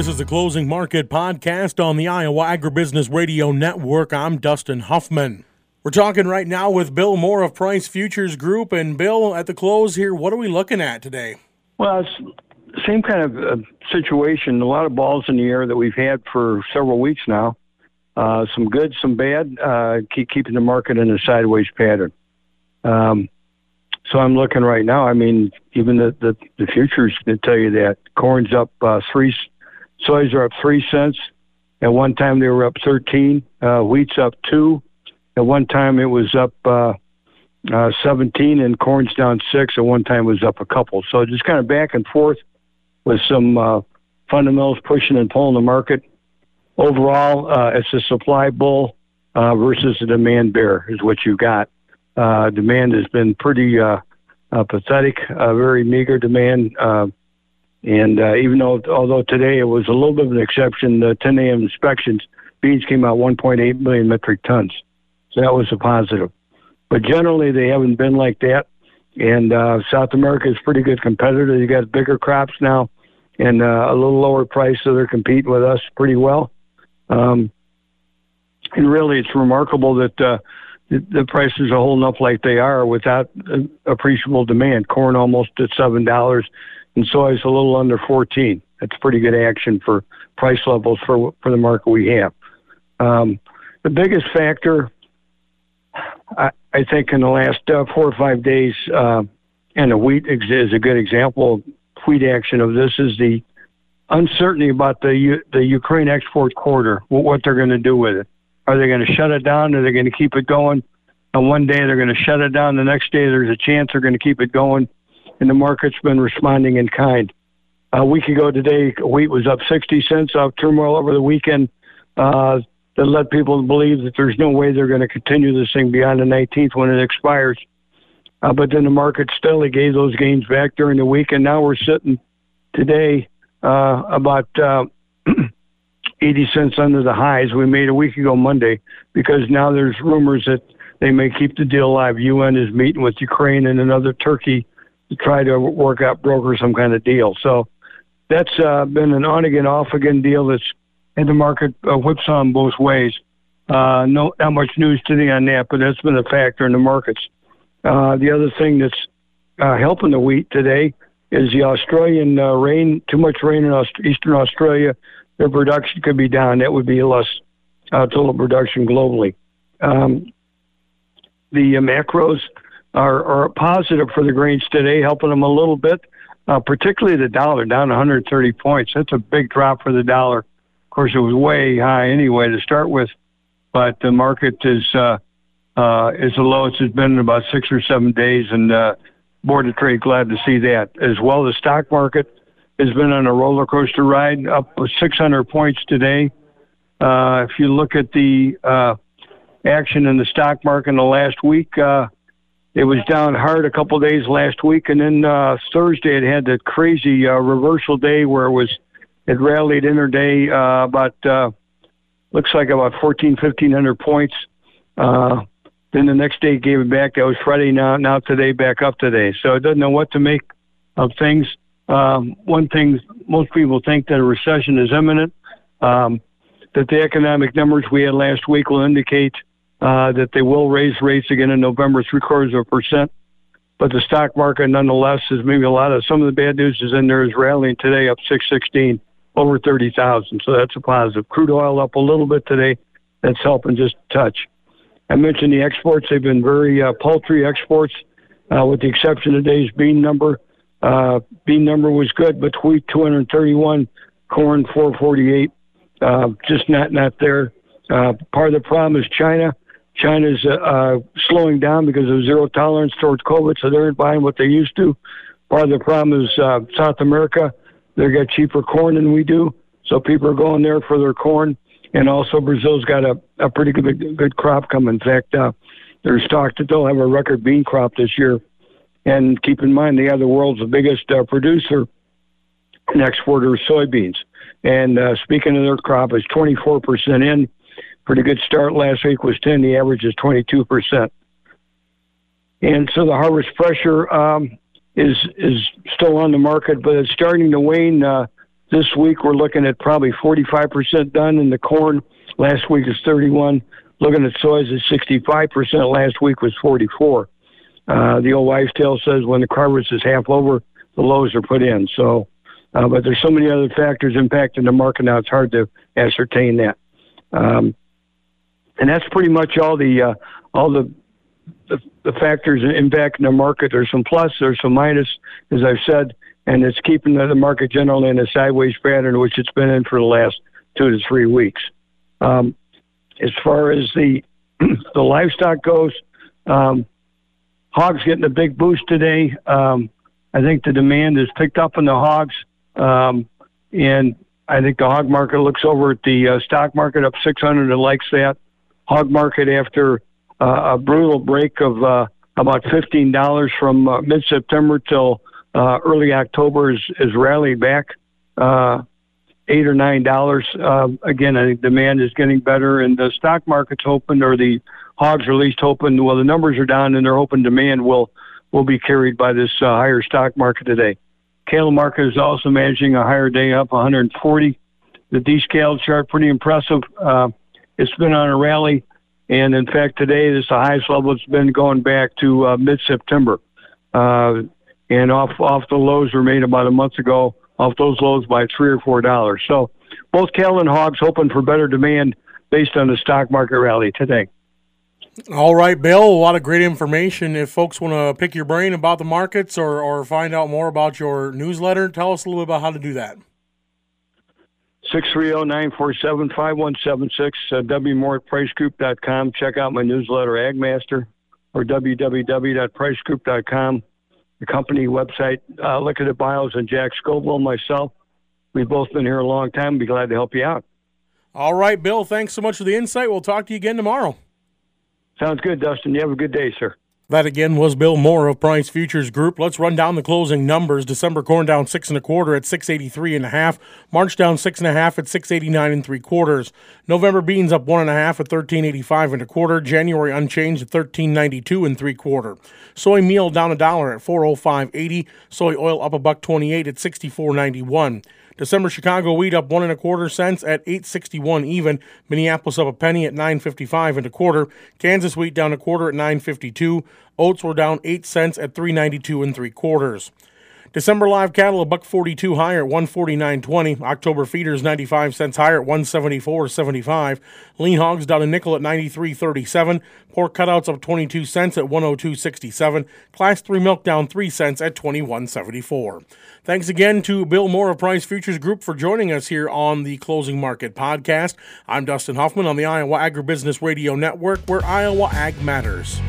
This is the Closing Market Podcast on the Iowa Agribusiness Radio Network. I'm Dustin Huffman. We're talking right now with Bill Moore of Price Futures Group. And Bill, at the close here, what are we looking at today? Well, it's same kind of uh, situation. A lot of balls in the air that we've had for several weeks now. Uh, some good, some bad. Uh, keep keeping the market in a sideways pattern. Um, so I'm looking right now. I mean, even the the, the futures can tell you that corn's up uh, three, soys are up three cents. At one time they were up thirteen. Uh, wheat's up two. At one time it was up uh, uh, seventeen, and corn's down six. At one time it was up a couple. So just kind of back and forth with some uh, fundamentals pushing and pulling the market. Overall, uh, it's a supply bull uh, versus a demand bear is what you got. Uh, demand has been pretty uh, uh, pathetic, uh, very meager demand. Uh, and uh, even though, although today it was a little bit of an exception, the 10 a.m. inspections, beans came out 1.8 million metric tons. So that was a positive. But generally, they haven't been like that. And uh, South America is pretty good competitor. You got bigger crops now and uh, a little lower price, so they're competing with us pretty well. Um, and really, it's remarkable that uh, the, prices are holding up like they are without appreciable demand. Corn almost at seven dollars, and soy is a little under fourteen. That's pretty good action for price levels for for the market we have. Um, the biggest factor I, I think in the last uh, four or five days, uh, and the wheat is a good example. Wheat action of this is the uncertainty about the the Ukraine export corridor. What they're going to do with it? Are they going to shut it down? Are they going to keep it going? And one day they're going to shut it down. The next day there's a chance they're going to keep it going. And the market's been responding in kind. A week ago today, wheat was up 60 cents off turmoil over the weekend. Uh, that led people to believe that there's no way they're going to continue this thing beyond the 19th when it expires. Uh, but then the market still gave those gains back during the week, and now we're sitting today uh, about uh, 80 cents under the highs we made a week ago Monday because now there's rumors that they may keep the deal alive. UN is meeting with Ukraine and another Turkey to try to work out broker some kind of deal. So that's uh, been an on again off again deal that's in the market uh, whips on both ways. Uh, no, not much news today on that, but that's been a factor in the markets. Uh, the other thing that's uh, helping the wheat today is the Australian uh, rain. Too much rain in Aust- eastern Australia, their production could be down. That would be less uh, total production globally. Um, the uh, macros are, are positive for the grains today, helping them a little bit. Uh, particularly the dollar down 130 points. That's a big drop for the dollar. Of course, it was way high anyway to start with, but the market is uh, uh, is the lowest it's been in about six or seven days, and uh, Board of Trade glad to see that as well. The stock market has been on a roller coaster ride, up 600 points today. Uh, if you look at the uh, action in the stock market in the last week, uh, it was down hard a couple days last week, and then uh, Thursday it had that crazy uh, reversal day where it was it rallied intraday uh, about uh, looks like about fourteen fifteen hundred points. Uh, then the next day gave it back. That was Friday. Now, now today back up today. So it doesn't know what to make of things. Um, one thing most people think that a recession is imminent. Um, that the economic numbers we had last week will indicate uh, that they will raise rates again in November, three quarters of a percent. But the stock market, nonetheless, is maybe a lot of some of the bad news is in there is rallying today up 616 over 30,000. So that's a positive. Crude oil up a little bit today. That's helping just touch. I mentioned the exports. They've been very uh, paltry exports, uh, with the exception of today's bean number. Uh, bean number was good, but wheat 231, corn 448. Uh, just not not there. Uh, part of the problem is China. China's uh, uh, slowing down because of zero tolerance towards COVID, so they're buying what they used to. Part of the problem is uh, South America. They got cheaper corn than we do, so people are going there for their corn. And also, Brazil's got a, a pretty good good crop coming. In fact, uh, they're stocked that they'll have a record bean crop this year. And keep in mind, they are the world's biggest uh, producer and exporter of soybeans. And uh, speaking of their crop, is 24% in. Pretty good start last week was 10. The average is 22%. And so the harvest pressure um, is is still on the market, but it's starting to wane. Uh, This week we're looking at probably 45% done in the corn. Last week is 31. Looking at soys is 65%. Last week was 44. Uh, the old wives' tale says when the harvest is half over, the lows are put in. So, uh, but there's so many other factors impacting the market now. It's hard to ascertain that. Um, and that's pretty much all the uh, all the, the the factors impacting the market. There's some plus, there's some minus, as I've said, and it's keeping the, the market generally in a sideways pattern, which it's been in for the last two to three weeks. Um, as far as the the livestock goes, um, hogs getting a big boost today. Um, I think the demand has picked up in the hogs, um, and I think the hog market looks over at the uh, stock market up 600 and likes that. Hog market after uh, a brutal break of uh, about $15 from uh, mid-September till uh, early October is, is rallied back. Uh, eight or nine dollars. Uh, again, I think demand is getting better, and the stock market's open, or the hogs are least hoping. Well, the numbers are down, and they're hoping demand will will be carried by this uh, higher stock market today. Cattle market is also managing a higher day up 140. The descaled chart pretty impressive. Uh, it's been on a rally, and in fact today is the highest level it's been going back to uh, mid-September, uh, and off off the lows were made about a month ago off those lows by three or four dollars. So both cattle and hogs hoping for better demand based on the stock market rally today. All right, Bill, a lot of great information. If folks want to pick your brain about the markets or, or find out more about your newsletter, tell us a little bit about how to do that. 630-947-5176, uh, WMoore at PriceGroup.com. Check out my newsletter, Agmaster, or www.pricegroup.com the company website. Uh, look at the bios and Jack Scoville and myself. We've both been here a long time. Be glad to help you out. All right, Bill. Thanks so much for the insight. We'll talk to you again tomorrow. Sounds good, Dustin. You have a good day, sir. That again was Bill Moore of Price Futures Group. Let's run down the closing numbers. December corn down six and a quarter at 683 and a half. March down six and a half at six eighty nine and three quarters. November beans up one and a half at thirteen eighty five and a quarter. January unchanged at thirteen ninety two and three quarter. Soy meal down a dollar at four oh five eighty. Soy oil up a buck twenty eight at sixty four ninety one. December Chicago wheat up one and a quarter cents at 861 even. Minneapolis up a penny at 955 and a quarter. Kansas wheat down a quarter at 952. Oats were down 8 cents at 392 and three quarters. December live cattle a buck 42 higher at 149.20. October feeders 95 cents higher at 174.75. Lean hogs down a nickel at 93.37. Pork cutouts up 22 cents at 102.67. Class 3 milk down 3 cents at 21.74. Thanks again to Bill Moore of Price Futures Group for joining us here on the Closing Market Podcast. I'm Dustin Hoffman on the Iowa Agribusiness Radio Network, where Iowa Ag matters.